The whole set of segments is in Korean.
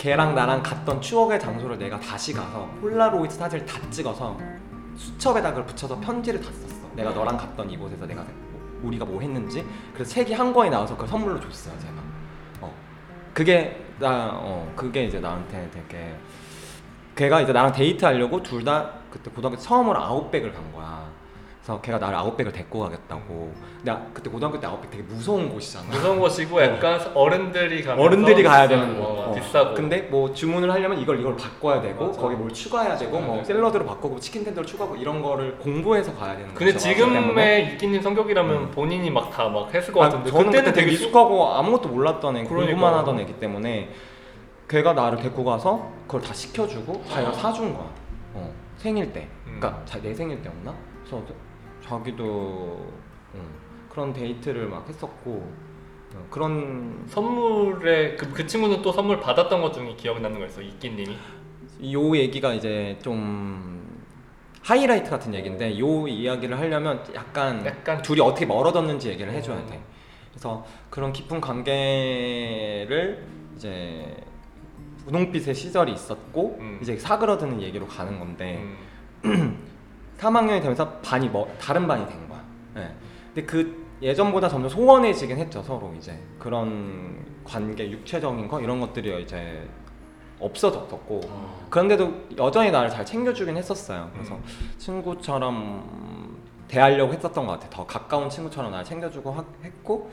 걔랑 나랑 갔던 추억의 장소를 내가 다시 가서 폴라로이드 사진을 다 찍어서 수첩에다 그걸 붙여서 편지를 다 썼어. 내가 너랑 갔던 이곳에서 내가 뭐- 우리가 뭐 했는지 그래서 책이 한 권이 나와서 그걸 선물로 줬어요 제가. 어 그게 나 어 그게 이제 나한테 되게 걔가 이제 나랑 데이트하려고 둘 다 그때 고등학교 때 처음으로 아웃백을 간 거야. 그래서 걔가 나를 아웃백을 데리고 가겠다고. 근데 아- 그때 고등학교 때 아웃백 되게 무서운 곳이잖아. 무서운 곳이고 약간 어른들이 가면 어른들이 가야 되는 곳. 어, 어. 비싸고 근데 뭐 주문을 하려면 이걸 이걸 바꿔야 되고 맞아. 거기 뭘 추가해야 되고 뭐 네. 샐러드로 바꾸고 치킨 텐더로 추가하고 이런 거를 공부해서 가야 되는 근데 곳이었기 때문에 지금의 이끼님 성격이라면 본인이 막 다 막 했을 것 아, 같은데 저는 그때 되게 수- 익숙하고 아무것도 몰랐던 애 그러니까. 공부만 하던 애기 때문에 걔가 나를 데리고 가서 그걸 다 시켜주고 자기가 사준 거야 어, 생일 때 음. 그러니까 자, 내 생일 때였나? 그래서 자기도 응, 그런 데이트를 막 했었고 어, 그런 선물에 그, 그 친구는 또 선물 받았던 것 중에 기억에 남는 거 있어 이끼님이 요 얘기가 이제 좀 하이라이트 같은 얘기인데 요 이야기를 하려면 약간, 약간 둘이 어떻게 멀어졌는지 얘기를 해줘야 음. 돼. 그래서 그런 깊은 관계를 이제 분홍빛의 시절이 있었고 음. 이제 사그러드는 얘기로 가는 건데 음. 3학년이 되면서 반이 뭐 다른 반이 된 거야. 예. 근데 그 예전보다 점점 소원해지긴 했죠 서로 이제 그런 관계 육체적인 거 이런 것들이 이제 없어졌었고 어. 그런데도 여전히 나를 잘 챙겨주긴 했었어요. 그래서 음. 친구처럼 대하려고 했었던 것 같아. 더 가까운 친구처럼 나를 챙겨주고 하- 했고.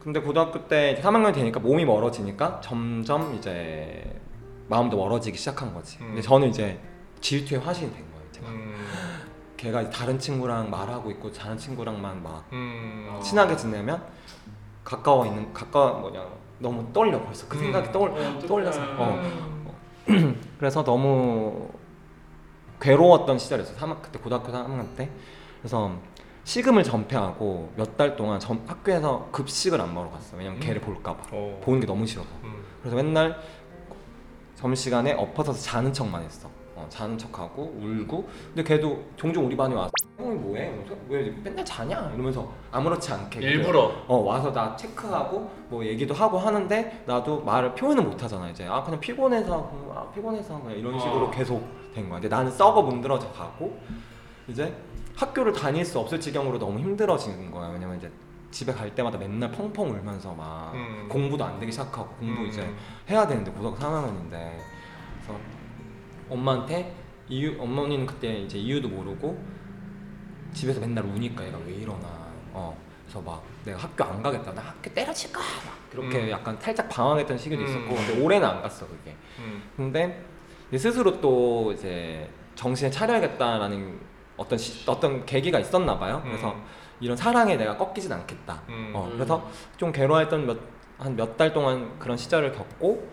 근데 고등학교 때 이제 3학년이 되니까 몸이 멀어지니까 점점 이제 마음도 멀어지기 시작한 거지. 음. 근데 저는 이제 질투의 화신이 된 거예요. 음. 걔가 다른 친구랑 말하고 있고 다른 친구랑만 막 음. 어. 친하게 지내면 가까워 있는 가까워 뭐냐 너무 떨려 벌써 그 음. 생각이 떠올 어, 떠올려서 음. 어. 그래서 너무 괴로웠던 시절이었어. 3학 그때 고등학교 3학년 때. 그래서 식음을 전폐하고 몇 달 동안 전, 학교에서 급식을 안 먹으러 갔어. 왜냐면 음. 걔를 볼까 봐. 어. 보는 게 너무 싫어서. 음. 그래서 맨날 점심시간에 엎어져서 자는 척만 했어. 어, 자는 척하고 울고. 근데 걔도 종종 우리 반에 와서 형이 뭐해? 왜 맨날 자냐? 이러면서 아무렇지 않게 일부러 어 와서 나 체크하고 뭐 얘기도 하고 하는데 나도 말을 표현을 못 하잖아 이제 아 그냥 피곤해서 아 피곤해서 그냥 이런 식으로 어. 계속 된 거야 근데 나는 썩어 문드러져 가고 이제 학교를 다닐 수 없을 지경으로 너무 힘들어지는 거야 왜냐면 이제 집에 갈 때마다 맨날 펑펑 울면서 막 음. 공부도 안 되기 시작하고 공부 음. 이제 해야 되는데 고등학교 3학년인데 그래서 엄마한테 이유 어머니는 그때 이제 이유도 모르고 집에서 맨날 우니까 얘가 왜 이러나 어 그래서 막 내가 학교 안 가겠다 나 학교 때려칠 거야 막 그렇게 음. 약간 살짝 방황했던 시기도 음. 있었고 근데 올해는 안 갔어 그게 음. 근데 이제 스스로 또 이제 정신을 차려야겠다라는 어떤 시, 어떤 계기가 있었나 봐요 그래서 음. 이런 사랑에 내가 꺾이진 않겠다 음. 어, 그래서 좀 괴로워했던 몇 한 몇 달 동안 그런 시절을 겪고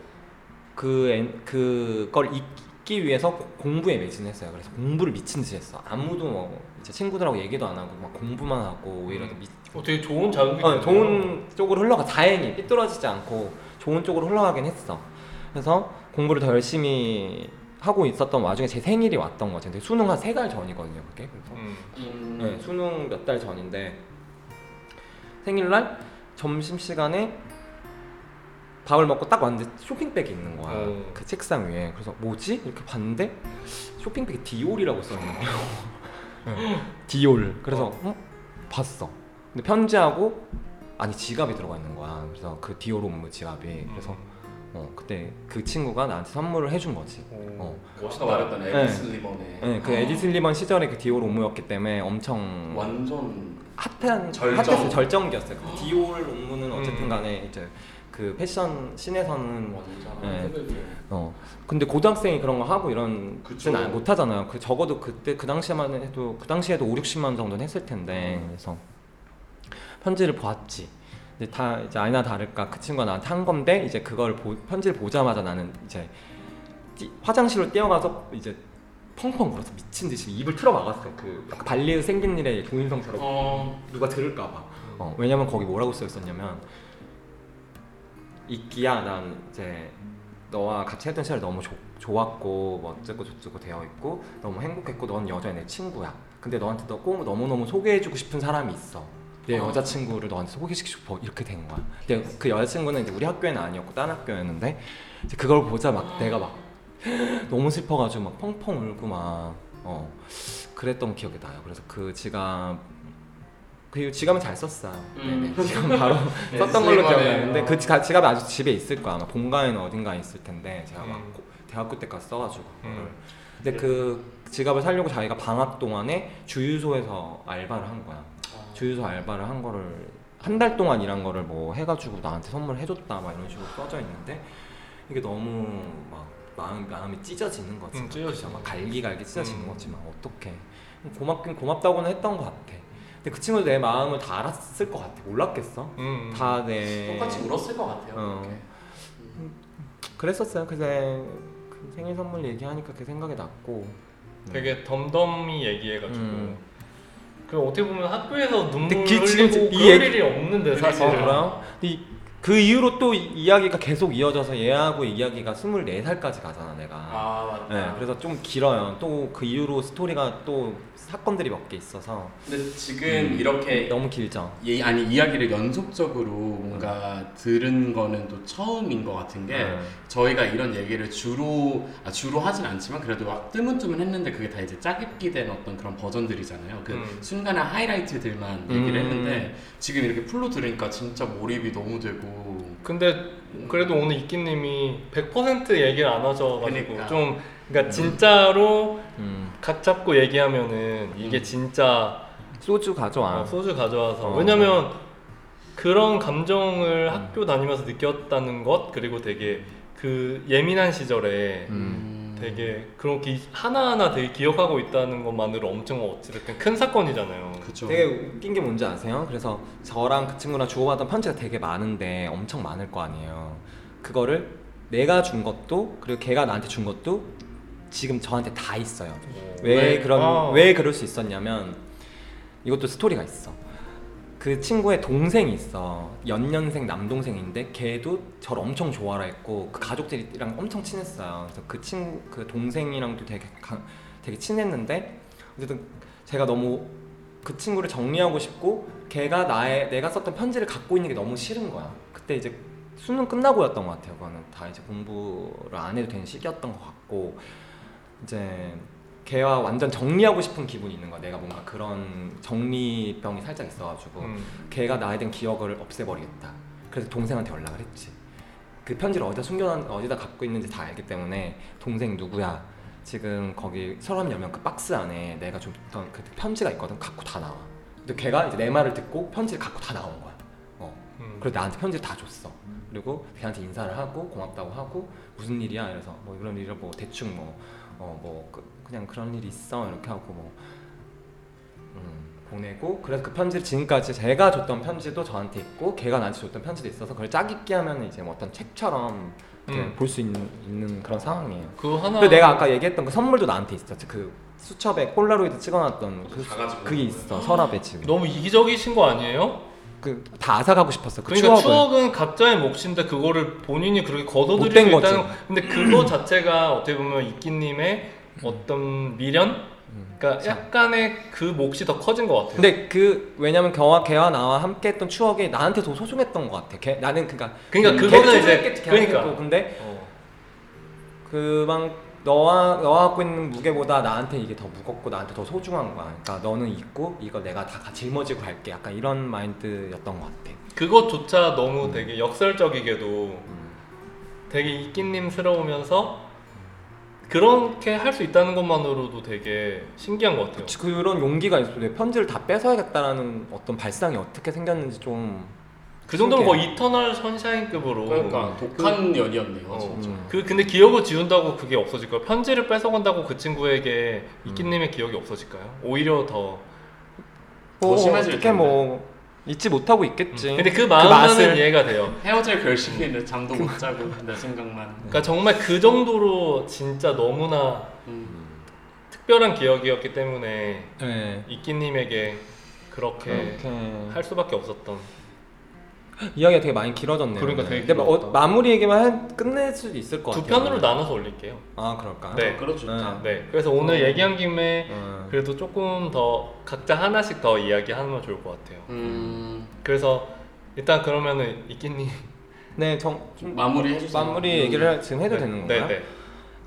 그 엔- 그걸 잊 기 위해서 고- 공부에 매진했어요. 그래서 공부를 미친 듯이 했어. 아무도 뭐 이제 친구들하고 얘기도 안 하고 막 공부만 하고 오히려 더 미, 어, 되게 좋은 자극이 어, 좋은 쪽으로 흘러가 다행히 삐뚤어지지 않고 좋은 쪽으로 흘러가긴 했어. 그래서 공부를 더 열심히 하고 있었던 와중에 제 생일이 왔던 거죠. 근데 수능 한 세 달 전이거든요, 그게. 그래서 음. 음. 네, 수능 몇 달 전인데 생일날 점심 시간에 밥을 먹고 딱 왔는데 쇼핑백이 있는 거야. 어. 그 책상 위에. 그래서 뭐지? 이렇게 봤는데 쇼핑백에 디올이라고 써 있는 거야. 네, 디올. 그래서 어? 봤어. 근데 편지하고 아니 지갑이 들어가 있는 거야. 그래서 그 디올 옴므 지갑이. 그래서 어, 그때 그 친구가 나한테 선물을 해준 거지. 어. 아까 말했던 네. 에디 슬리먼의 네, 그 에디 슬리먼 시절에 그 디올 옴므였기 때문에 엄청 완전 핫한 절정. 핫했어요 절정기였어요. 그 디올 업무는 어쨌든 음. 간에 이제 그 패션 씬에서는 완전 네. 어 근데 고등학생이 그런 거 하고 이런 그쵸. 는못 하잖아요. 그 적어도 그때 그 당시만 해도 그 당시에도 5, 60만 원 정도는 했을 텐데 음. 그래서 편지를 보았지. 근데 다 이제 아니나 다를까 그 친구가 나한테 한 건데 이제 그걸 보, 편지를 보자마자 나는 이제 뛰- 화장실로 뛰어가서 이제 펑펑 울어서 미친 듯이 입을 틀어 막았어. 그 약간 발리에서 생긴 일에 조인성처럼 어 누가 들을까봐. 어, 왜냐면 거기 뭐라고 써 있었냐면 이끼야 난 이제 너와 같이 했던 시절 너무 조, 좋았고 뭐 어쩌고 저쩌고 되어 있고 너무 행복했고 넌 여전히 내 친구야. 근데 너한테 너꼭 너무너무 소개해주고 싶은 사람이 있어. 내 어. 여자친구를 너한테 소개시키고 싶어 이렇게 된 거야. 근데 그 여자친구는 이제 우리 학교에는 아니었고 다른 학교였는데 이제 그걸 보자 막 내가 막 너무 슬퍼가지고 막 펑펑 울고 막 어, 그랬던 기억이 나요. 그래서 그 지갑 그 지갑은 잘 썼어요. 음. 네네. 지갑 바로 네, 썼던 걸로. 기억나는데 그 지갑, 지갑이 아직 집에 있을 거야. 아마 본가에는 어딘가에 있을 텐데 제가 막 음. 고- 대학교 때까지 써가지고. 음. 근데 그 지갑을 살려고 자기가 방학 동안에 주유소에서 알바를 한 거야. 주유소 알바를 한 거를 한 달 동안 일한 거를 뭐 해가지고 나한테 선물해줬다 막 이런 식으로 써져 있는데 이게 너무 막 마음, 마음이 찢어지는 거지. 음, 찢어지죠. 막 갈기갈기 찢어지는 음. 거지 막 어떡해. 고맙긴 고맙다고는 했던 것 같아. 근데 그 친구도 내 마음을 다 알았을 것 같아. 몰랐겠어? 음. 다 내. 똑같이 울었을 것 같아요. 어. 그렇게. 그랬었어요. 그새 그 생일 선물 얘기하니까 그 생각이 났고. 되게 덤덤히 얘기해가지고 음. 그 어떻게 보면 학교에서 눈물 근데 그 흘리고 그럴 이 얘기- 일이 없는데 사실 어, 그래요? 이, 그 이후로 또 이- 이야기가 계속 이어져서 얘하고 이야기가 24살까지 가잖아 내가 아 맞다. 네, 그래서 좀 길어요 또 그 이후로 스토리가 또 사건들이 몇 개 있어서 근데 지금 음. 이렇게 너무 길죠 이, 아니 이야기를 연속적으로 뭔가 들은 거는 또 처음인 것 같은 게 네. 저희가 이런 얘기를 주로 아, 주로 하진 않지만 그래도 막 뜨문뜨문 했는데 그게 다 이제 짜깁기 된 어떤 그런 버전들이잖아요. 그 음. 순간의 하이라이트들만 얘기를 음. 했는데 지금 이렇게 풀로 들으니까 진짜 몰입이 너무 되고 근데 그래도 오늘 이끼님이 100% 얘기를 안 하셔가지고 그러니까. 좀 그러니까 진짜로 음. 각 잡고 얘기하면은 이게 음. 진짜 소주 가져와 어, 소주 가져와서 어. 왜냐면 그런 감정을 음. 학교 다니면서 느꼈다는 것 그리고 되게 그 예민한 시절에 음. 되게 그렇게 하나하나 되게 기억하고 있다는 것만으로 엄청 어찌됐든 큰 사건이잖아요. 그죠. 되게 웃긴 게 뭔지 아세요? 그래서 저랑 그 친구랑 주고받은 편지가 되게 많은데 엄청 많을 거 아니에요 그거를 내가 준 것도 그리고 걔가 나한테 준 것도 지금 저한테 다 있어요 왜, 왜? 그런 아. 왜 그럴 수 있었냐면 이것도 스토리가 있어. 그 친구의 동생이 있어. 연년생 남동생인데 걔도 저를 엄청 좋아라 했고 그 가족들이랑 엄청 친했어요. 그래서 그 친구 그 동생이랑도 되게 가, 되게 친했는데 어쨌든 제가 너무 그 친구를 정리하고 싶고 걔가 나의 내가 썼던 편지를 갖고 있는 게 너무 싫은 거야. 그때 이제 수능 끝나고였던 것 같아요. 그거는 다 이제 공부를 안 해도 되는 시기였던 것 같고 이제 걔와 완전 정리하고 싶은 기분이 있는 거야. 내가 뭔가 그런 정리병이 살짝 있어가지고 음. 걔가 나에 대한 기억을 없애버리겠다. 그래서 동생한테 연락을 했지. 그 편지를 어디다 숨겨놨 어디다 갖고 있는지 다 알기 때문에 동생 누구야? 지금 거기 서랍 열면 그 박스 안에 내가 줬던 그 편지가 있거든. 갖고 다 나와. 근데 걔가 이제 내 말을 듣고 편지를 갖고 다 나온 거야. 어. 음. 그래서 나한테 편지를 다 줬어. 그리고 걔한테 인사를 하고 고맙다고 하고 무슨 일이야? 이래서 뭐 이런 일을 뭐 대충 뭐 어 뭐 그냥 그런 일이 있어 이렇게 하고 뭐 음, 보내고 그래서 그 편지를 지금까지 제가 줬던 편지도 저한테 있고 걔가 나한테 줬던 편지도 있어서 그걸 짜깁기 하면 이제 뭐 어떤 책처럼 음. 볼수 있는, 있는 그런 상황이에요. 그거 하나 근데 내가 아까 얘기했던 그 선물도 나한테 있었지. 그 수첩에 폴라로이드 찍어놨던 그 그게 있어 서랍에 지금. 너무 이기적이신 거 아니에요? 그다 앗아가고 싶었어. 그 그러니까 추억을. 추억은 각자의 몫인데 그거를 본인이 그렇게 걷어들일 못된 수 거지. 있다는 근데 그거 자체가 어떻게 보면 이끼님의 어떤 미련? 음. 그러니까 약간의 그 몫이 더 커진 것 같아요. 근데 그 왜냐면 걔와 걔와 나와 함께 했던 추억이 나한테 더 소중했던 것 같아. 걔 나는 그러니까 그러니까 걔도 그거는 이제. 그러니까 근데 어. 그방 너와 너와 갖고 있는 무게보다 나한테 이게 더 무겁고 나한테 더 소중한 거야. 그러니까 너는 있고 이거 내가 다 짊어지고 갈게. 약간 이런 마인드였던 것 같아. 그것조차 너무 음. 되게 역설적이게도 음. 되게 이끼님스러우면서 그렇게 할 수 있다는 것만으로도 되게 신기한 것 같아요. 그치, 그런 용기가 있어. 내 편지를 다 뺏어야겠다라는 어떤 발상이 어떻게 생겼는지 좀. 그 정도면. 거의 이터널 선샤인급으로 그러니까 독한 연이었네요. 어, 진짜. 음. 그 근데 기억을 지운다고 그게 없어질까요? 편지를 뺏어간다고 그 친구에게 이끼님의 기억이 없어질까요? 오히려 더. 더뭐 심해질 어떻게 텐데. 뭐 잊지 못하고 있겠지. 음. 근데 그 마음은 맛을- 이해가 돼요. 헤어질 결심인데 잠도 못 자고 내 생각만. 그러니까 정말 그 정도로 진짜 너무나 음. 특별한 기억이었기 때문에 네. 이끼님에게 그렇게 그렇게 할 수밖에 없었던. 이야기가 되게 많이 길어졌네요. 그러니까 되게 근데 뭐 어, 길어졌다. 마무리 얘기만 해, 끝낼 수도 있을 것 두 같아요. 편으로 나눠서 올릴게요. 아 그럴까? 네. 그렇죠. 좋다. 네. 그래서 오늘 어. 얘기한 김에 음. 그래도 조금 더 각자 하나씩 더 이야기하면 좋을 것 같아요. 음. 그래서 일단 그러면은 이끼님 네, 정 좀 마무리 해주세요. 마무리 얘기를 지금 해도 되는 건가요? 네, 네.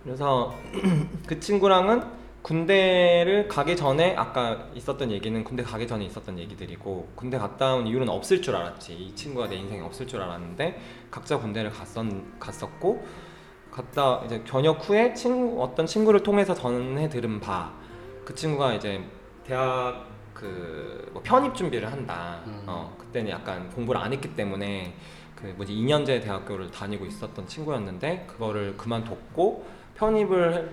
그래서 그 친구랑은 군대를 가기 전에 아까 있었던 얘기는 군대 가기 전에 있었던 얘기들이고 군대 갔다 온 이유는 없을 줄 알았지 이 친구가 내 인생에 없을 줄 알았는데 각자 군대를 갔었, 갔었고 갔다 이제 전역 후에 친구 어떤 친구를 통해서 전해 들은 바 그 친구가 이제 대학 그 뭐 편입 준비를 한다 음. 어 그때는 약간 공부를 안 했기 때문에 그 뭐지 2년제 대학교를 다니고 있었던 친구였는데 그거를 그만뒀고 편입을 해-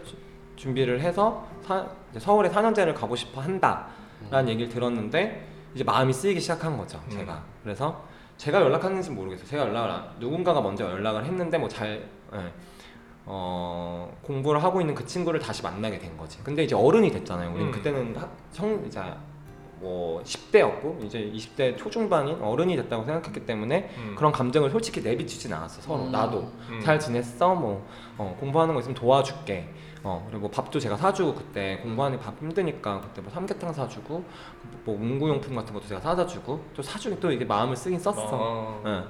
준비를 해서 사- 서울에 4년제를 가고 싶어 한다라는 얘기를 들었는데 이제 마음이 쓰이기 시작한 거죠 음. 제가. 그래서 제가 연락했는지 모르겠어요. 제가 연락을 안- 누군가가 먼저 연락을 했는데 뭐잘 어, 공부를 하고 있는 그 친구를 다시 만나게 된 거지. 근데 이제 어른이 됐잖아요 우리는. 음. 그때는 학- 청 이제 뭐 10대였고 이제 20대 초중반인 어른이 됐다고 생각했기 때문에 음. 그런 감정을 솔직히 내비치진 않았어 서로 음. 나도 음. 잘 지냈어 뭐 어, 공부하는 거 있으면 도와줄게 어 그리고 밥도 제가 사주고 그때 공부하는 밥 힘드니까 그때 뭐 삼계탕 사주고 뭐 문구용품 같은 것도 제가 사다 주고 또 사주긴 또 이게 마음을 쓰긴 썼어 어, 응.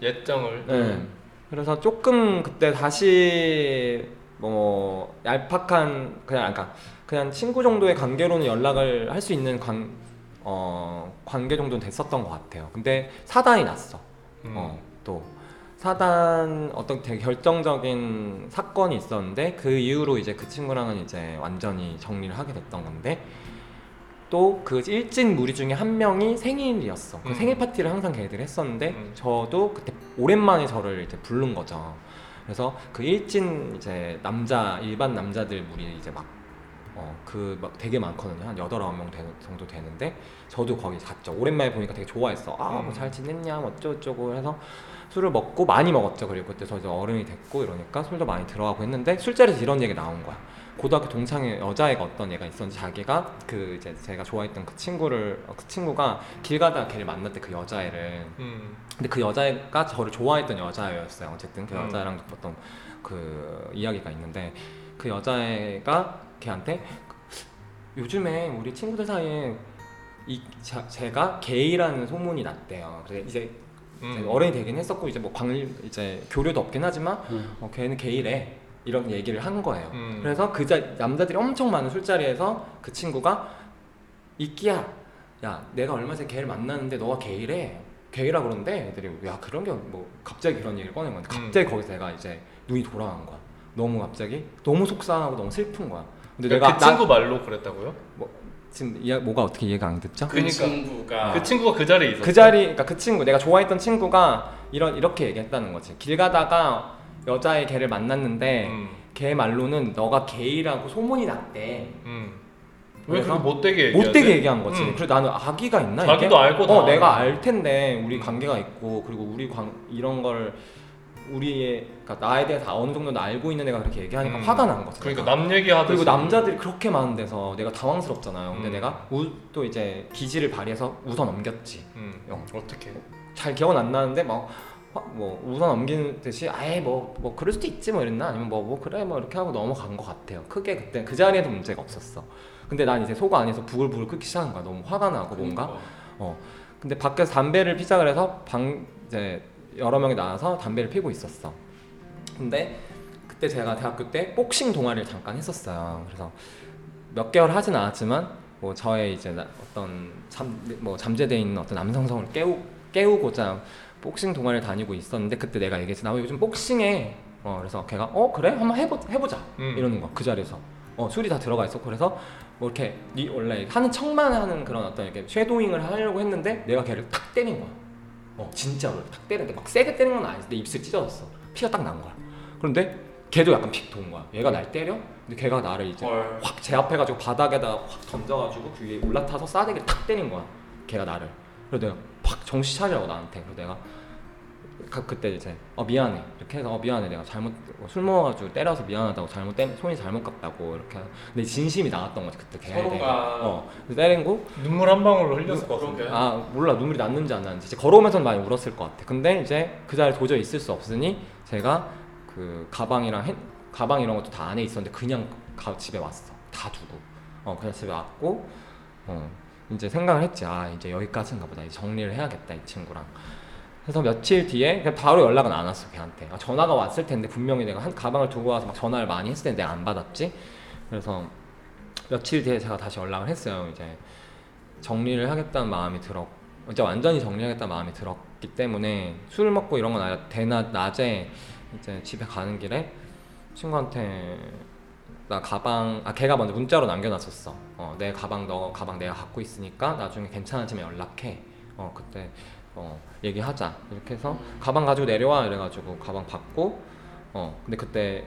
예정을 네. 그래서 조금 그때 다시 뭐 얄팍한 그냥 아까 그냥 친구 정도의 관계로는 연락을 할 수 있는 관, 어, 관계 정도는 됐었던 것 같아요. 근데 사단이 났어. 음. 어, 또 사단 어떤 되게 결정적인 사건이 있었는데 그 이후로 이제 그 친구랑은 이제 완전히 정리를 하게 됐던 건데 또 그 일진 무리 중에 한 명이 생일이었어. 그 음. 생일 파티를 항상 걔들이 했었는데 음. 저도 그때 오랜만에 저를 이제 부른 거죠. 그래서 그 일진 이제 남자 일반 남자들 무리 이제 막 어, 그 막 되게 많거든요. 한 여덟 아홉 명 정도 되는데 저도 거기 갔죠. 오랜만에 보니까 되게 좋아했어. 아, 뭐 음. 잘 지냈냐, 뭐 어쩌고저쩌고 해서 술을 먹고 많이 먹었죠. 그리고 그때 저 이제 어른이 됐고 이러니까 술도 많이 들어가고 했는데 술자리에서 이런 얘기 나온 거야. 고등학교 동창회 여자애가 어떤 애가 있었는데 자기가 그 이제 제가 좋아했던 그 친구를 어, 그 친구가 길 가다가 걔를 만났대 그 여자애를 음. 근데 그 여자애가 저를 좋아했던 여자애였어요. 어쨌든 그 음. 여자랑 어떤 그 이야기가 있는데 그 여자애가 걔한테 요즘에 우리 친구들 사이에 이 자, 제가 게이라는 소문이 났대요. 그래서 이제 음. 어른이 되긴 했었고 이제 뭐 광, 이제 교류도 없긴 하지만 음. 어, 걔는 게이래 이런 얘기를 한 거예요. 음. 그래서 그 자, 남자들이 엄청 많은 술자리에서 그 친구가 이끼야, 야 내가 얼마 전에 걔를 만났는데 너가 게이래. 게이라 그러는데 애들이 야 그런 게 뭐 갑자기 그런 얘기를 꺼낸 건데 음. 갑자기 거기서 내가 이제 눈이 돌아간 거야. 너무 갑자기 너무 속상하고 너무 슬픈 거야. 근데 그러니까 내가 그 친구 말로 그랬다고요? 나, 지금 이해, 뭐가 어떻게 이해가 안 됐죠? 그 그러니까. 친구가 그 친구가 그 자리에 있었어. 그 자리, 그러니까 그 친구, 내가 좋아했던 친구가 이런 이렇게 얘기했다는 거지. 길 가다가 여자의 걔를 만났는데 음. 걔 말로는 너가 게이라고 소문이 났대. 음. 왜 그래서 그렇게 못되게 얘기하지? 못되게 얘기한 거지. 음. 그래서 나는 아기가 있나 자기도 이게? 알고 어, 다 내가 알고. 알 텐데 우리 음. 관계가 있고 그리고 우리 관 이런 걸 우리의 그러니까 나에 대해서 어느 정도 알고 있는 애가 그렇게 얘기하니까 음. 화가 난 거지. 그러니까. 남 얘기하듯이 그리고 남자들이 그렇게 많은 데서 내가 당황스럽잖아요. 근데 음. 내가 우, 또 이제 기지를 발휘해서 웃어 넘겼지. 음. 어. 어떻게? 잘 기억은 안 나는데 막뭐 웃어 넘기는 듯이 아예 뭐뭐 그럴 수도 있지 뭐 이랬나 아니면 뭐뭐 그래 뭐 이렇게 하고 넘어간 것 같아요. 크게 그때 그 자리에도 문제가 없었어. 근데 난 이제 속 안에서 부글부글 끓기 시작한 거야. 너무 화가 나고 뭔가. 어. 근데 밖에서 담배를 피자 그래서 방 이제 여러 명이 나와서 담배를 피고 있었어. 근데 그때 제가 대학교 때 복싱 동아리를 잠깐 했었어요. 그래서 몇 개월 하진 않았지만 뭐 저의 이제 나- 어떤 잠 뭐 잠재돼 있는 어떤 남성성을 깨우 깨우고자 복싱 동아리를 다니고 있었는데 그때 내가 얘기했지 나 요즘 복싱해. 어 그래서 걔가 어 그래 한번 해보 해보자 음. 이러는 거야 그 자리에서. 어 술이 다 들어가 있었고 그래서 뭐 이렇게 니 원래 하는 척만 하는 그런 어떤 이렇게 shadowing을 하려고 했는데 내가 걔를 탁 때린 거야. 어 진짜로 탁 때렸는데 막 세게 때린 건 아닌데 내 입술 찢어졌어. 피가 딱 난 거야. 그런데 걔도 약간 픽 돈 거야. 얘가 날 때려? 근데 걔가 나를 이제 헐. 확 제압해가지고 바닥에다 확 던져가지고 그 위에 올라타서 싸대기를 탁 때린 거야. 걔가 나를. 그래서 내가 확 정신 차리라고 나한테. 그래서 내가 그, 그때 이제 어 미안해. 이렇게 해서 어 미안해. 내가 잘못 술 먹어가지고 때려서 미안하다고 잘못 때 손이 잘못 갔다고 이렇게 근데 진심이 나왔던 거지 그때 대해 서로가- 어 그래서 때린 거? 눈물 한 방울로 흘렸을 것 같은데. 그러게. 아 몰라. 눈물이 났는지 안 났는지. 이제 걸어오면서는 많이 울었을 것 같아. 근데 이제 그 자리에 도저히 있을 수 없으니 제가 그 가방이랑 핸, 가방 이런 것도 다 안에 있었는데 그냥 가, 집에 왔어. 다 두고. 어 그냥 집에 왔고 어 이제 생각을 했지. 아 이제 여기까지인가 보다. 이제 정리를 해야겠다 이 친구랑 그래서 며칠 뒤에 그냥 바로 연락은 안 왔어 걔한테. 아, 전화가 왔을 텐데 분명히 내가 한 가방을 두고 와서 막 전화를 많이 했을 텐데 안 받았지? 그래서 며칠 뒤에 제가 다시 연락을 했어요 이제. 정리를 하겠다는 마음이 들었 이제 완전히 정리하겠다는 마음이 들었기 때문에 술 먹고 이런 건 아니라 대낮 낮에 이제 집에 가는 길에 친구한테 나 가방 아 걔가 먼저 문자로 남겨놨었어. 어 내 가방 너 가방 내가 갖고 있으니까 나중에 괜찮아지면 연락해. 어 그때 어 얘기하자 이렇게 해서 가방 가지고 내려와 이래가지고 가방 받고 어 근데 그때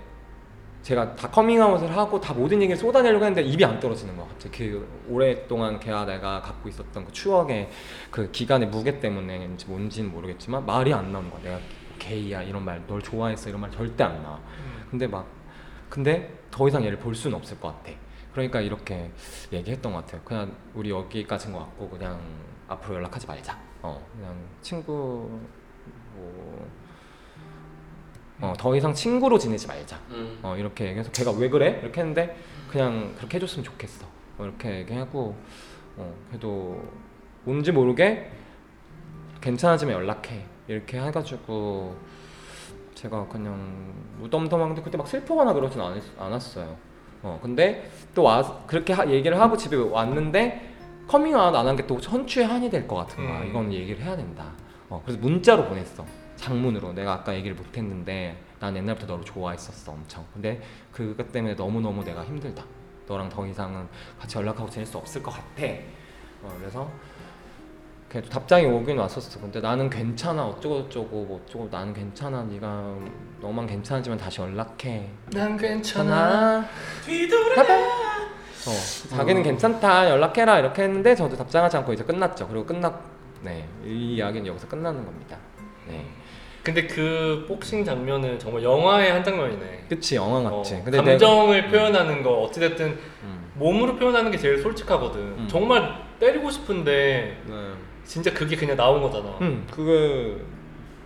제가 다 커밍아웃을 하고 다 모든 얘기를 쏟아내려고 했는데 입이 안 떨어지는 거야 갑자기 그 오랫동안 걔와 내가 갖고 있었던 그 추억의 그 기간의 무게 때문에인지 뭔지는 모르겠지만 말이 안 나오는 거야 내가 게이야 이런 말 널 좋아했어 이런 말 절대 안 나와 근데 막 근데 더 이상 얘를 볼 수는 없을 것 같아. 그러니까 이렇게 얘기했던 것 같아요. 그냥 우리 여기까지인 것 같고 그냥 앞으로 연락하지 말자. 어 그냥 친구 뭐 어 더 이상 친구로 지내지 말자. 음. 어 이렇게 얘기해서 걔가 왜 그래? 이렇게 했는데 그냥 그렇게 해줬으면 좋겠어. 어, 이렇게 얘기하고 어 그래도 뭔지 모르게 괜찮아지면 연락해. 이렇게 해가지고 제가 그냥 무덤덤한데 그때 막 슬퍼하거나 그러진 않았, 않았어요. 어 근데 또 와 그렇게 하, 얘기를 하고 집에 왔는데 커밍아웃 안 한 게 또 천추의 한이 될 것 같은 거야. 음. 이건 얘기를 해야 된다. 어 그래서 문자로 보냈어. 장문으로 내가 아까 얘기를 못 했는데 난 옛날부터 너를 좋아했었어 엄청. 근데 그것 때문에 너무 너무 내가 힘들다. 너랑 더 이상은 같이 연락하고 지낼 수 없을 것 같아. 어 그래서 그래도 답장이 오긴 왔었어. 근데 나는 괜찮아. 어쩌고 저쩌고 뭐 어쩌고 나는 괜찮아. 네가 너만 괜찮아지면 다시 연락해. 난 괜찮아. 어, 자기는 괜찮다. 연락해라. 이렇게 했는데 저도 답장하지 않고 이제 끝났죠. 그리고 끝났 네. 이 이야기는 여기서 끝나는 겁니다. 네. 근데 그 복싱 장면은 정말 영화의 한 장면이네. 그치 영화 어, 같지. 근데 감정을 내가- 표현하는 거 어찌됐든 음. 몸으로 표현하는 게 제일 솔직하거든. 음. 정말 때리고 싶은데 네. 진짜 그게 그냥 나온 거잖아. 음, 그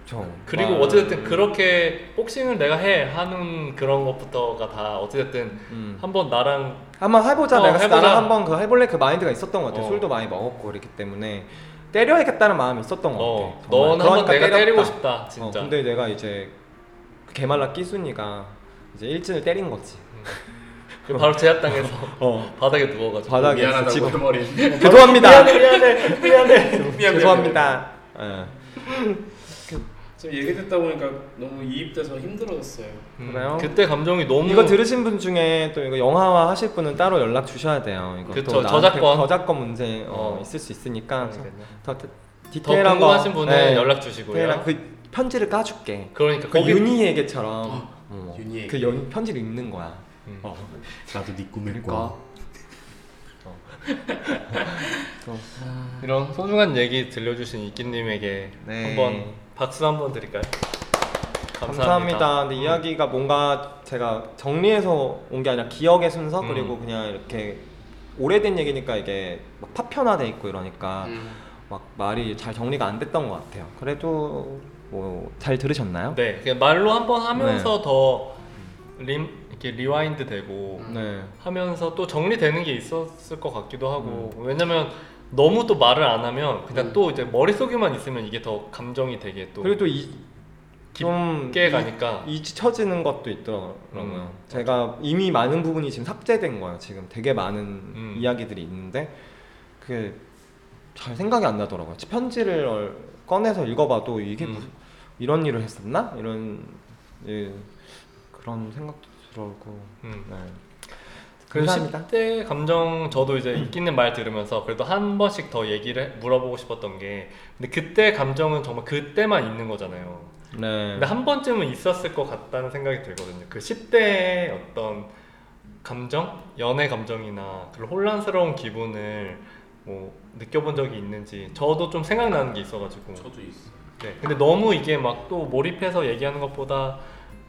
거저 그리고 말- 어찌됐든 그렇게 복싱을 내가 해 하는 그런 것부터가 다 어찌됐든 음. 한번 나랑 한번 해보자. 어, 내가 해보자. 나랑 한번 그 해볼래 그 마인드가 있었던 것 같아. 어. 술도 많이 먹었고 그랬기 때문에 때려야겠다는 마음이 있었던 것 어, 같아. 넌 한번 그러니까 내가 때렸다. 때리고 싶다 진짜. 어, 근데 내가 이제 그 개말라 끼순이가 이제 일진을 때린 거지. 그리고 바로 제압당해서 어. 바닥에 누워가지고 바닥에 미안하다고 집어- 해버린. 죄송합니다. 미안해 미안해 미안, 죄송합니다. 예. 지금 얘기 듣다 보니까 너무 이입돼서 힘들어졌어요. 그래요? 그때 감정이 너무 이거 들으신 분 중에 또 이거 영화화 하실 분은 따로 연락 주셔야 돼요. 이거 그쵸, 또 저작권. 저작권 문제 어, 어. 있을 수 있으니까 그러니까요. 더 디- 더 디테일한 궁금하신 거 분은 네, 연락 주시고요. 디테일한 그 편지를 까줄게. 그러니까 그 거기 윤희에게처럼 어, 윤희에게. 그 연, 편지를 읽는 거야. 음. 어. 나도 네 꿈을 그러니까 꿔. 또, 이런 소중한 얘기 들려주신 이끼님에게 네. 한번 박수 한번 드릴까요? 감사합니다. 근데 음. 이야기가 뭔가 제가 정리해서 온 게 아니라 기억의 순서 음. 그리고 그냥 이렇게 오래된 얘기니까 이게 막 파편화돼 있고 이러니까 음. 막 말이 잘 정리가 안 됐던 것 같아요. 그래도 뭐 잘 들으셨나요? 네, 그냥 말로 한번 하면서 더 림, 이렇게 rewind 되고 네. 하면서 또 정리되는 게 있었을 것 같기도 하고 왜냐면 너무 또 말을 안 하면 그냥 음. 또 이제 머릿속에만 있으면 이게 더 감정이 되게 또 그리고 또이좀 깊게 가니까 잊혀지는 것도 있더라고요. 음. 제가 이미 많은 부분이 지금 삭제된 거예요. 지금 되게 많은 음. 이야기들이 있는데 그게 잘 생각이 안 나더라고요. 편지를 얼- 꺼내서 읽어봐도 이게 음. 무슨 이런 일을 했었나 이런 예, 그런 생각도 들고. 음. 네. 그 감사합니다. 10대 감정 저도 이제 있기는 말 들으면서 그래도 한 번씩 더 얘기를 해- 물어보고 싶었던 게 근데 그때 감정은 정말 그때만 있는 거잖아요. 네. 근데 한 번쯤은 있었을 것 같다는 생각이 들거든요. 그 10대의 어떤 감정, 연애 감정이나 그런 혼란스러운 기분을 뭐 느껴본 적이 있는지 저도 좀 생각나는 게 있어가지고. 저도 있어. 네. 근데 너무 이게 막 또 몰입해서 얘기하는 것보다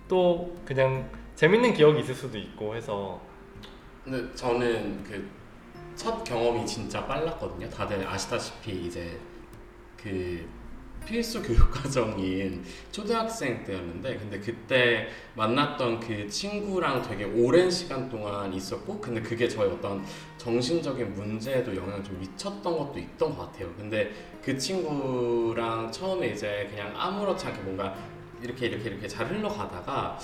또 그냥 재밌는 기억이 있을 수도 있고 해서 근데 저는 그 첫 경험이 진짜 빨랐거든요. 다들 아시다시피 이제 그 필수 교육 과정인 초등학생 때였는데 근데 그때 만났던 그 친구랑 되게 오랜 시간 동안 있었고 근데 그게 저의 어떤 정신적인 문제에도 영향을 좀 미쳤던 것도 있던 것 같아요. 근데 그 친구랑 처음에 이제 그냥 아무렇지 않게 뭔가 이렇게 이렇게 이렇게 잘 흘러가다가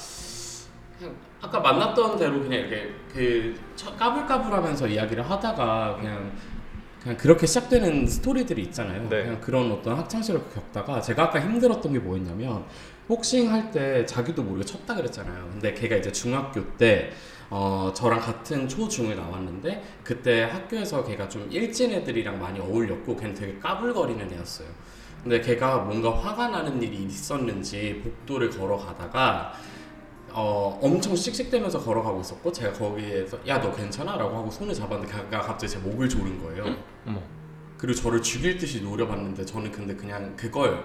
그냥 아까 만났던 대로 그냥 이렇게 그 처- 까불까불하면서 이야기를 하다가 그냥 그냥 그렇게 시작되는 스토리들이 있잖아요. 네. 그냥 그런 어떤 학창 시절을 겪다가 제가 아까 힘들었던 게 뭐였냐면 복싱 할 때 자기도 모르게 쳤다 그랬잖아요. 근데 걔가 이제 중학교 때 어, 저랑 같은 초중을 나왔는데 그때 학교에서 걔가 좀 일진 애들이랑 많이 어울렸고 걔는 되게 까불거리는 애였어요. 근데 걔가 뭔가 화가 나는 일이 있었는지 복도를 걸어가다가 어, 엄청 씩씩대면서 걸어가고 있었고 제가 거기에서 야 너 괜찮아? 라고 하고 손을 잡았는데 걔가 갑자기 제 목을 조른 거예요. 어머. 그리고 저를 죽일 듯이 노려봤는데 저는 근데 그냥 그걸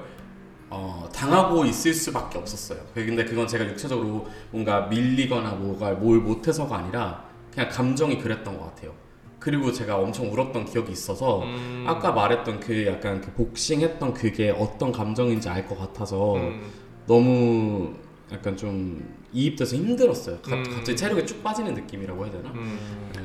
어, 당하고 있을 수밖에 없었어요. 근데 그건 제가 육체적으로 뭔가 밀리거나 뭐가 뭘 못해서가 아니라 그냥 감정이 그랬던 것 같아요. 그리고 제가 엄청 울었던 기억이 있어서 음, 아까 말했던 그 약간 그 복싱했던 그게 어떤 감정인지 알 것 같아서 음, 너무 약간 좀 이입돼서 힘들었어요. 가, 음. 갑자기 체력이 쭉 빠지는 느낌이라고 해야 되나? 음. 네.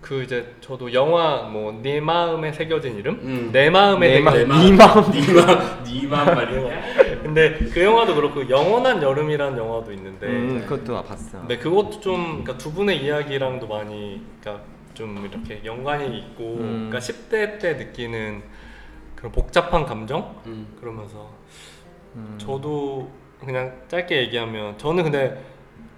그 이제 저도 영화 뭐네 마음에 새겨진 이름, 음. 내 마음에 내 새겨진 마- 네네 마음. 니마 니마 말이야. 근데 그 영화도 그렇고 영원한 여름이라는 영화도 있는데 음, 그것도 봤어. 근데 그것도 좀 그러니까 두 분의 이야기랑도 많이 그러니까 좀 이렇게 연관이 있고 음. 그러니까 10대 때 느끼는 그런 복잡한 감정 음. 그러면서 음. 저도 그냥 짧게 얘기하면 저는 근데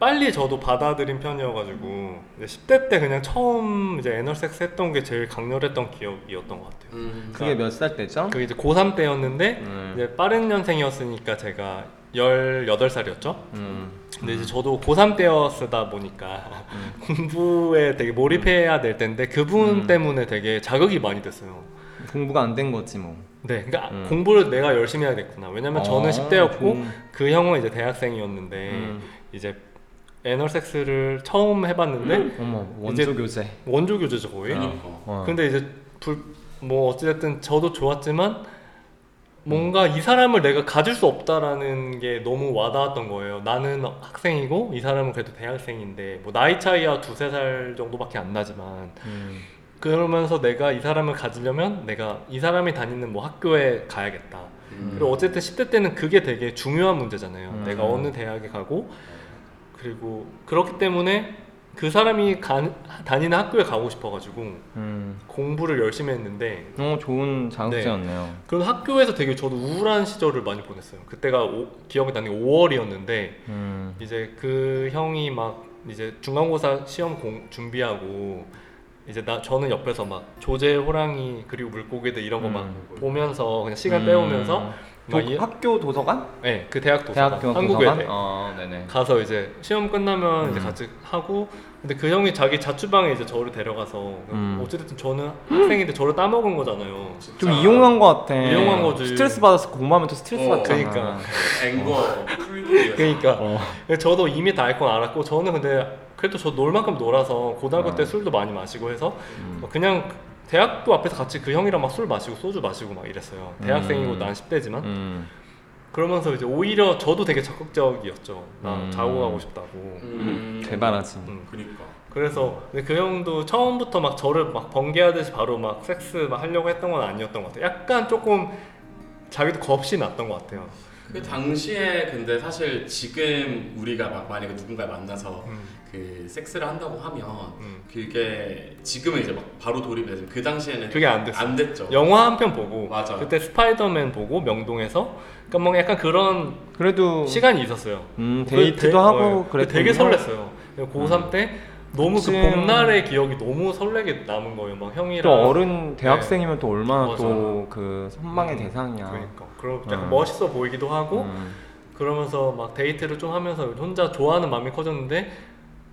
빨리 저도 받아들인 편이어가지고 이제 10대 때 그냥 처음 이제 애널섹스 했던 게 제일 강렬했던 기억이었던 것 같아요. 음. 그게 몇 살 때죠? 그게 이제 고3 때였는데 음. 이제 빠른 년생이었으니까 제가 18살이었죠. 음. 근데 이제 저도 고3 때였다 보니까 공부에 되게 몰입해야 될 텐데 그분 음. 때문에 되게 자극이 많이 됐어요. 공부가 안 된 거지 뭐. 네, 그러니까 음. 공부를 내가 열심히 해야겠구나. 왜냐면 저는 어, 10대였고 좋은- 그 형은 이제 대학생이었는데 음. 이제 애널섹스를 처음 해봤는데 어머 원조 교재. 원조 교재죠 거의. 그러니까. 어. 근데 이제 불, 뭐 어찌됐든 저도 좋았지만 뭔가 이 사람을 내가 가질 수 없다라는 게 너무 와닿았던 거예요. 나는 학생이고 이 사람은 그래도 대학생인데 뭐 나이 차이야 두세 살 정도밖에 안 나지만 음. 그러면서 내가 이 사람을 가지려면 내가 이 사람이 다니는 뭐 학교에 가야겠다. 음. 그리고 어쨌든 10대 때는 그게 되게 중요한 문제잖아요. 음. 내가 어느 대학에 가고 그리고 그렇기 때문에 그 사람이 가, 다니는 학교에 가고 싶어가지고 음. 공부를 열심히 했는데 어 좋은 자극제였네요. 그런 학교에서 되게 저도 우울한 시절을 많이 보냈어요. 그때가 오, 기억이 나는 게 5월이었는데 음. 이제 그 형이 막 이제 중간고사 시험 공, 준비하고 이제 나 저는 옆에서 막 조제 호랑이 그리고 물고기들 이런 거 막 음. 보면서 그냥 시간 음. 때우면서 도, 막 이- 학교 도서관? 네, 그 대학 도서관 대학교 도서관? 어, 네네. 가서 이제 시험 끝나면 이제 음. 같이 하고 근데 그 형이 자기 자취방에 이제 저를 데려가서 음. 어쨌든 저는 학생인데 저를 따먹은 거잖아요. 좀 이용한 거 같아. 이용한 거지. 스트레스 받아서 공부하면 또 스트레스 어, 받잖아. 그러니까. 앵거. 그러니까 어. 저도 이미 다 알고 알았고 저는 근데 그래도 저 놀 만큼 놀아서 고등학교 어. 때 술도 많이 마시고 해서 음. 그냥 대학교 앞에서 같이 그 형이랑 막 술 마시고 소주 마시고 막 이랬어요. 대학생이고 음. 난 10대지만 음. 그러면서 이제 오히려 저도 되게 적극적이었죠. 나 음. 자고 가고 싶다고. 음. 대단하지. 음. 그러니까. 그래서 근데 그 형도 처음부터 막 저를 막 번개하듯이 바로 막 섹스 막 하려고 했던 건 아니었던 것 같아요. 약간 조금 자기도 겁이 났던 것 같아요. 그 당시에 근데 사실 지금 우리가 막 만약에 누군가 만나서 음, 그 섹스를 한다고 하면 음. 그게 지금은 이제 막 바로 돌입해서 그 당시에는 그게 안 됐어. 안 됐죠. 영화 한 편 보고 맞아. 그때 스파이더맨 보고 명동에서 그러니까 뭔가 약간 그런 그래도 시간이 있었어요. 음, 그 데이트도 되- 하고 어, 그랬 되게 설렜어요. 고3 때 너무. 그 봄날의 기억이 너무 설레게 남은 거예요. 막 형이랑 또 어른 대학생이면 또 얼마나 맞아. 또그 선망의 음, 대상이야. 그러니까 그럼 약간 음. 멋있어 보이기도 하고 음. 그러면서 막 데이트를 좀 하면서 혼자 좋아하는 마음이 커졌는데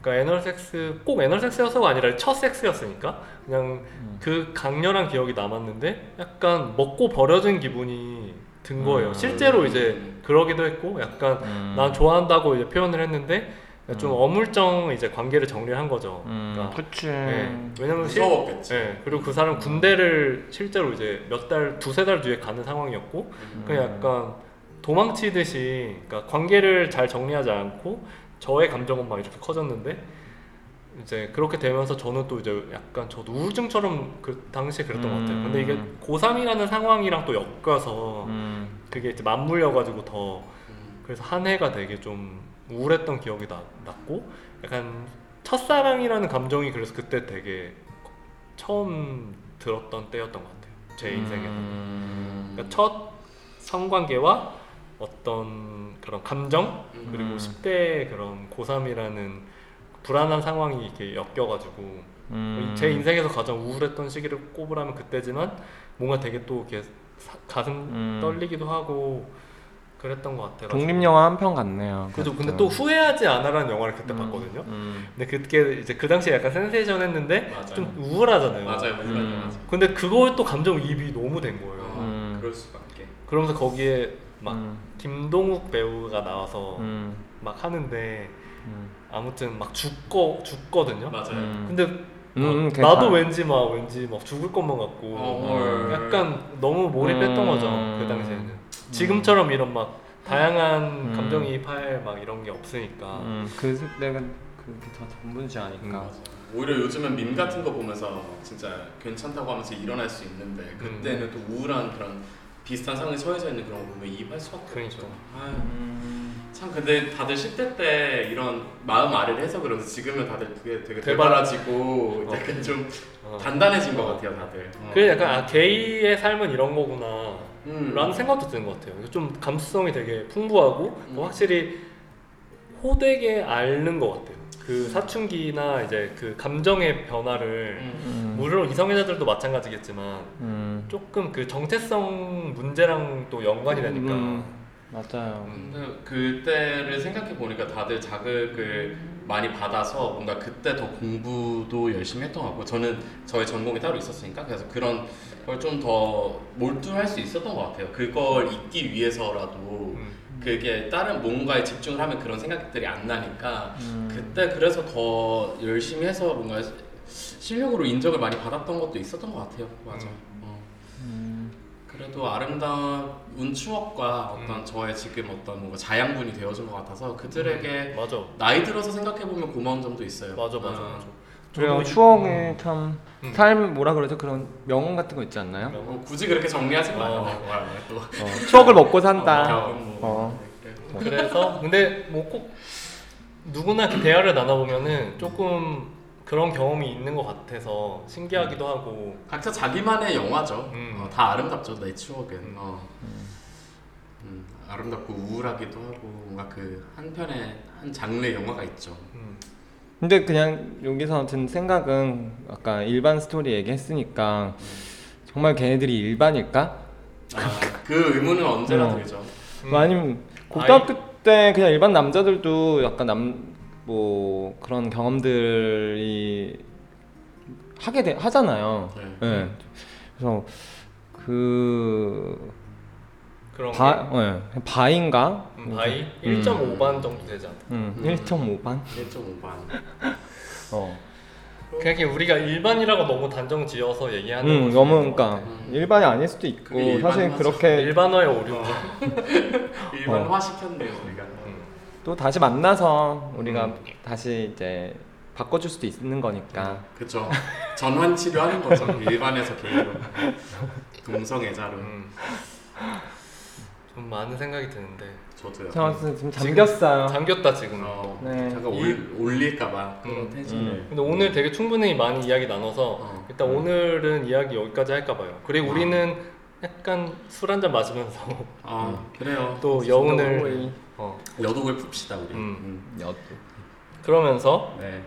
그러니까 anal 섹스 꼭 anal 섹스여서가 아니라 첫 섹스였으니까 그냥 음. 그 강렬한 기억이 남았는데 약간 먹고 버려진 기분이 든 거예요. 음. 실제로 이제 그러기도 했고 약간 음. 난 좋아한다고 이제 표현을 했는데 그러니까 좀 음. 어물쩡 이제 관계를 정리한 거죠. 음, 그러니까 그치. 네. 왜냐면 실, 무서웠겠지. 네. 그리고 그 사람 군대를 실제로 이제 몇 달, 두세 달 뒤에 가는 상황이었고, 음. 그냥 약간 도망치듯이, 그러니까 관계를 잘 정리하지 않고 저의 감정은 막 이렇게 커졌는데, 이제 그렇게 되면서 저는 또 이제 약간 저도 우울증처럼 그 당시에 그랬던 것 같아요. 근데 이게 음. 고3이라는 상황이랑 또 엮여서 음, 그게 이제 맞물려 가지고 더 음. 그래서 한 해가 되게 좀 우울했던 기억이 나, 났고 약간 첫사랑이라는 감정이 그래서 그때 되게 처음 들었던 때였던 것 같아요 제 인생에서 음, 그러니까 첫 성관계와 어떤 그런 감정 그리고 음. 10대 그런 고3이라는 불안한 상황이 이렇게 엮여가지고 음. 제 인생에서 가장 우울했던 시기를 꼽으라면 그때지만 뭔가 되게 또 이렇게 사- 가슴 음. 떨리기도 하고 그랬던 것 같아요. 독립 영화 한 편 같네요. 그죠. 근데. 또 후회하지 않아라는 영화를 그때 음, 봤거든요. 음. 근데 그게 이제 그 당시에 약간 센세이션했는데 맞아요. 좀 우울하잖아요. 맞아요, 맞아요, 음. 맞아요. 근데 그걸 또 감정 이입이 너무 된 거예요. 아, 음. 그럴 수밖에. 그러면서 거기에 막 음, 김동욱 배우가 나와서 음, 막 하는데 음. 아무튼 막 죽거 죽거든요. 맞아요. 음. 근데 음, 막 괜찮아. 나도 왠지 막 왠지 막 죽을 것만 같고 어, 헐. 약간 너무 몰입했던 음. 거죠 그 당시에는 지금처럼 이런 막 다양한 음. 감정이입할 막 이런 게 없으니까 음, 그 내가 그게 다 전문지 아니까. 음. 오히려 요즘은 밈 같은 거 보면서 진짜 괜찮다고 하면서 일어날 수 있는데 그때는 또 우울한 그런 비슷한 상황에 처해져 있는 그런 거 보면 이입할 수밖에 그러니까. 음. 참 근데 다들 10대 때 이런 마음 아래를 해서 그런지 지금은 다들 그게 되게 대박. 대바라지고 어. 약간 좀 어. 단단해진 것 어. 같아요 다들. 어. 그 약간 아, 게이의 삶은 이런 거구나 음. 라는 생각도 드는 것 같아요 좀 감수성이 되게 풍부하고 음. 확실히 호되게 앓는 것 같아요 그 사춘기나 이제 그 감정의 변화를 음. 음. 물론 이성애자들도 마찬가지겠지만 음. 조금 그 정체성 문제랑 또 연관이 되니까 음, 맞아요. 근데 그때를 생각해 보니까 다들 자극을 많이 받아서 뭔가 그때 더 공부도 열심히 했던 것 같고 저는 저의 전공이 따로 있었으니까 그래서 그런 걸 좀 더 몰두할 수 있었던 것 같아요. 그걸 잊기 위해서라도 음. 그게 다른 뭔가에 집중을 하면 그런 생각들이 안 나니까 음. 그때 그래서 더 열심히 해서 뭔가 실력으로 인정을 많이 받았던 것도 있었던 것 같아요. 맞아. 어. 음. 그래도 아름다운 추억과 어떤 음. 저의 지금 어떤 뭔가 자양분이 되어준 것 같아서 그들에게 맞아 나이 들어서 생각해 보면 고마운 점도 있어요. 맞아 맞아 아, 맞아 그래요. 저도 이- 추억이 참 음. 삶 뭐라 그러죠? 그런 명언 같은 거 있지 않나요? 명언. 뭐 굳이 그렇게 정리하지 마요. 어. 뭐, 또 어, 추억을 먹고 산다. 어, 뭐, 어. 그래서 근데 뭐 꼭 누구나 이렇게 대화를 나눠보면은 조금 그런 경험이 있는 것 같아서 신기하기도 하고 각자 자기만의 영화죠. 음. 어, 다 아름답죠. 내 추억은. 어. 음, 아름답고 우울하기도 하고 뭔가 그 한편의 한 장르의 영화가 있죠. 음, 근데 그냥 여기서 든 생각은 아까 일반 스토리 얘기했으니까 정말 걔네들이 일반일까? 아, 그 의문은 언제나 어. 들죠. 음. 뭐 아니면 고등학교 때 그냥 일반 남자들도 약간 남 뭐 그런 경험들이 하게 돼 하잖아요. 네. 예. 그래서 그 그런 바, 게 예. bi인가? 음, bi 음. 1.5반 정도 되지 않나? 음, 음. 1.5반? 1.5반. 어. 그냥 우리가 일반이라고 너무 단정 지어서 얘기하는 음, 너무 그러니까. 음. 일반이 아닐 수도 있고 그게 사실 일반화죠. 그렇게 일반화의 오류죠. 일반화 시켰네요 우리가. 음. 또 다시 만나서 우리가 음. 다시 이제 바꿔줄 수도 있는 거니까. 그쵸. 전환 치료하는 거죠. 일반에서 개인으로. 동성애자로. 음. 좀 많은 생각이 드는데 저도요. 저 지금 잠겼어요. 잠겼다 지금. 어, 네. 잠깐 이- 올, 올릴까봐 그런 음. 텐션을. 음. 근데 오늘 되게 충분히 많이 이야기 나눠서 어. 일단 오늘은 이야기 여기까지 할까 봐요. 그리고 어. 우리는 약간 술 한 잔 마시면서 아 그래요. 또 여운을 어, 여독을 풉시다 우리. 음. 음. 여 그러면서 네.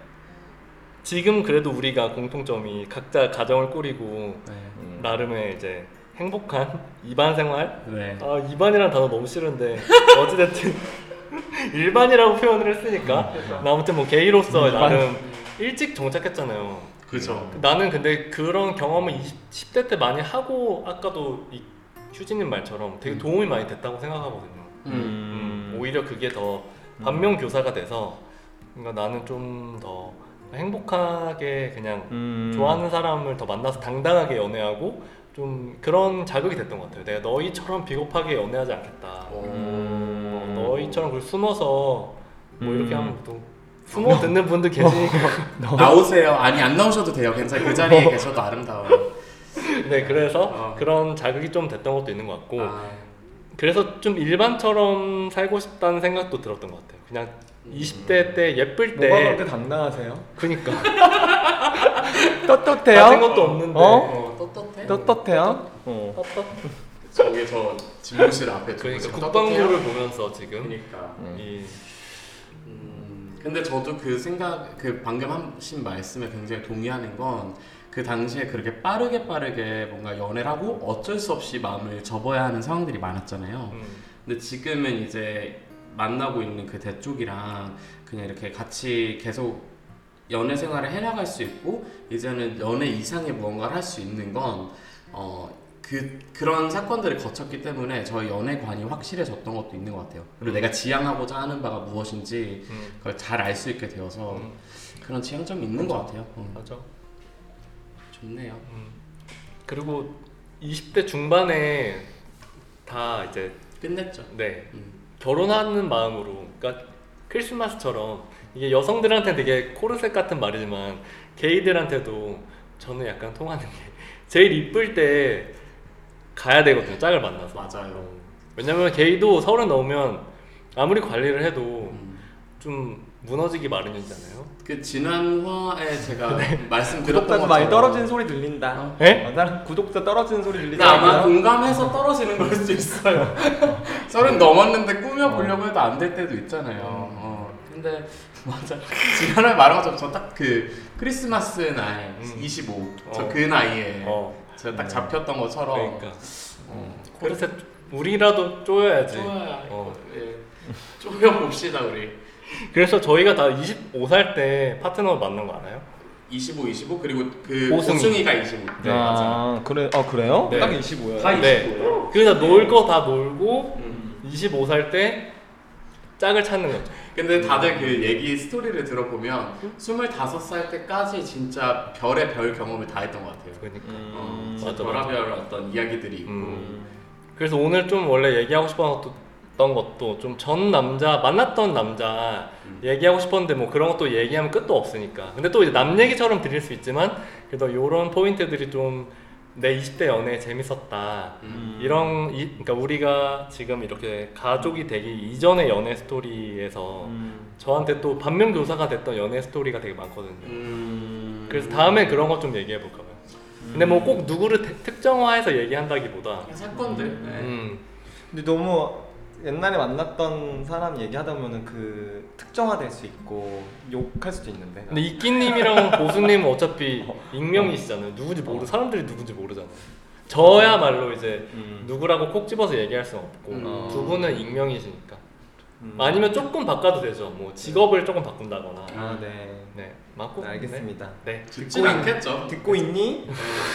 지금 그래도 우리가 공통점이 각자 가정을 꾸리고 네. 음. 나름의 이제 행복한 입안 생활 네. 아 입안이란 단어 너무 싫은데 어찌됐든 일반이라고 표현을 했으니까 나 아무튼 뭐 게이로서 일반. 나름 일찍 정착했잖아요 그죠. 나는 근데 그런 경험을 20, 10대 때 많이 하고 아까도 이 휴진님 말처럼 되게 음. 도움이 많이 됐다고 생각하거든요 음. 음, 오히려 그게 더 반면 교사가 돼서 그러니까 나는 좀 더 행복하게 그냥 음. 좋아하는 사람을 더 만나서 당당하게 연애하고 좀 그런 자극이 됐던 것 같아요. 내가 너희처럼 비겁하게 연애하지 않겠다. 어, 음. 너희처럼 그걸 숨어서 뭐 이렇게 음. 하면 또 숨어 듣는 분들 계시니까 나오세요. 아니 안 나오셔도 돼요. 괜찮아요. 그 자리에 계셔도 아름다워요. 네 그래서 어. 그런 자극이 좀 됐던 것도 있는 것 같고 아, 그래서 좀 일반처럼 살고 싶다는 생각도 들었던 것 같아요. 그냥 20대 때 예쁠 때 뭐가 그렇게 당당하세요? 그니까 떳떳해요? 가진 것도 없는데 어? 어, 떳떳해? 떳떳해요? 어. 떳떳 저기 저 집무실 앞에 두고 그러니까 지금 국방부를 떳떳해요? 보면서 지금 그러니까. 음. 이 음, 근데 저도 그 생각, 그 방금 하신 말씀에 굉장히 동의하는 건 그 당시에 그렇게 빠르게 빠르게 뭔가 연애를 하고 어쩔 수 없이 마음을 접어야 하는 상황들이 많았잖아요. 음, 근데 지금은 이제 만나고 있는 그 대쪽이랑 그냥 이렇게 같이 계속 연애 생활을 해나갈 수 있고 이제는 연애 이상의 무언가를 할 수 있는 건 어, 그, 그런 사건들을 거쳤기 때문에 저희 연애관이 확실해졌던 것도 있는 것 같아요. 그리고 내가 지향하고자 하는 바가 무엇인지 음, 그걸 잘 알 수 있게 되어서 음, 그런 지향점이 있는 것 같아요. 어, 맞아. 좋네요. 음. 그리고 20대 중반에 다 이제 끝냈죠. 네 음. 결혼하는 마음으로 그러니까 크리스마스처럼 이게 여성들한테 되게 코르셋 같은 말이지만 게이들한테도 저는 약간 통하는 게 제일 이쁠 때 가야 되거든요 짝을 만나서 맞아요. 왜냐면 게이도 서른 넘으면 아무리 관리를 해도 음. 좀 무너지기 마련이잖아요 그 지난 화에 제가 말씀드렸던 구독자도 많이 떨어지는 소리 들린다. 어? 에? 어, 나는 구독자 떨어지는 소리 들리지 근데 아마 않아요? 공감해서 떨어지는 걸 수도 있어요. 서른 넘었는데 꾸며보려고 해도 안 될 때도 있잖아요. 어. 근데 맞아. 지난해 말한 것처럼 저딱그 크리스마스 날 음. 25. 저 어. 그 나이에 어 제가 딱 잡혔던 것처럼 그러니까 어. 코르셋 우리라도 쪼여야지 쪼여야 어. 예. 쪼여 봅시다 우리. 그래서 저희가 다 25살 때 파트너 만난 거 알아요? 25, 25 그리고 그 오승희. 오승이가 25. 네, 아, 그래, 어 그래요? 네. 딱 25요. 다 네. 25예요. 그래서 놀 거 다 놀고 음. 25살 때 짝을 찾는 거죠. 근데 다들 그 얘기 스토리를 들어보면 25살 때까지 진짜 별의 별 경험을 다 했던 것 같아요. 그러니까. 어, 음, 진짜 맞아, 맞아. 별의별 어떤 이야기들이 있고 음. 그래서 오늘 좀 원래 얘기하고 싶 었던 것도 좀 전 남자 만났던 남자 음. 얘기하고 싶었는데 뭐 그런 것도 얘기하면 끝도 없으니까. 근데 또 이제 남 얘기처럼 드릴 수 있지만 그래도 이런 포인트들이 좀 내 20대 연애 재밌었다. 음. 이런 이, 그러니까 우리가 지금 이렇게 가족이 되기 이전의 연애 스토리에서 음. 저한테 또 반면 교사가 됐던 연애 스토리가 되게 많거든요. 음. 그래서 다음에 그런 것 좀 얘기해 볼까 봐요. 근데 뭐 꼭 누구를 태- 특정화해서 얘기한다기보다 사건들 네. 음, 근데 너무 옛날에 만났던 사람 얘기하다 보면은 그 특정화될 수 있고 욕할 수도 있는데. 근데 이끼님이랑 보수님은 어차피 익명이시잖아요. 누군지 모르 사람들이 누군지 모르잖아요. 저야말로 이제 음. 누구라고 콕 집어서 얘기할 수 없고 음. 두 분은 익명이시니까 음. 아니면 조금 바꿔도 되죠. 뭐 직업을 조금 바꾼다거나. 아 네. 네, 맞고. 네, 알겠습니다. 네. 네. 듣진 않겠죠. 듣고 있니?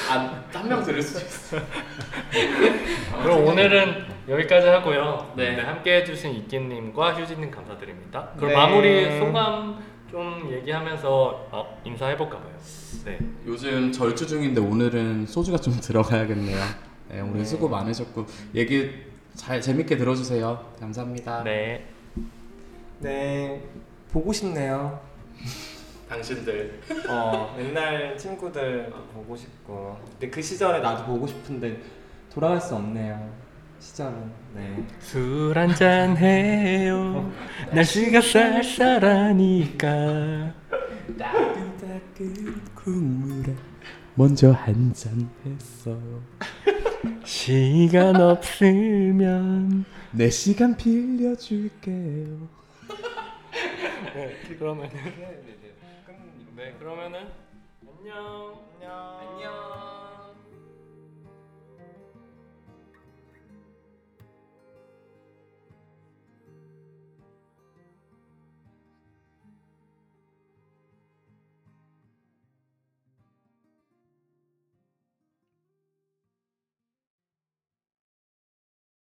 아한 명 들을 수 있어. 그럼 오늘은 여기까지 하고요. 네. 네, 함께 해주신 이끼님과 휴지님 감사드립니다. 그럼 네. 마무리 소감 좀 얘기하면서 어, 인사해볼까 봐요. 네. 요즘 절주 중인데 오늘은 소주가 좀 들어가야겠네요. 네, 오늘 수고 많으셨고 얘기 잘 재밌게 들어주세요. 감사합니다. 네. 네. 보고 싶네요. 당신들 어 옛날 친구들 보고 싶고. 근데 그 시절에 나도 보고 싶은데 돌아갈 수 없네요. 시절은. 네. 술 한잔 해요. 날씨가 쌀쌀하니까. 따끈따끈 국물에 먼저 한 잔 했어요. 시간 없으면. 내 시간 빌려줄게요. 네, 그러면. 네, 그러면은 안녕. 안녕. 안녕.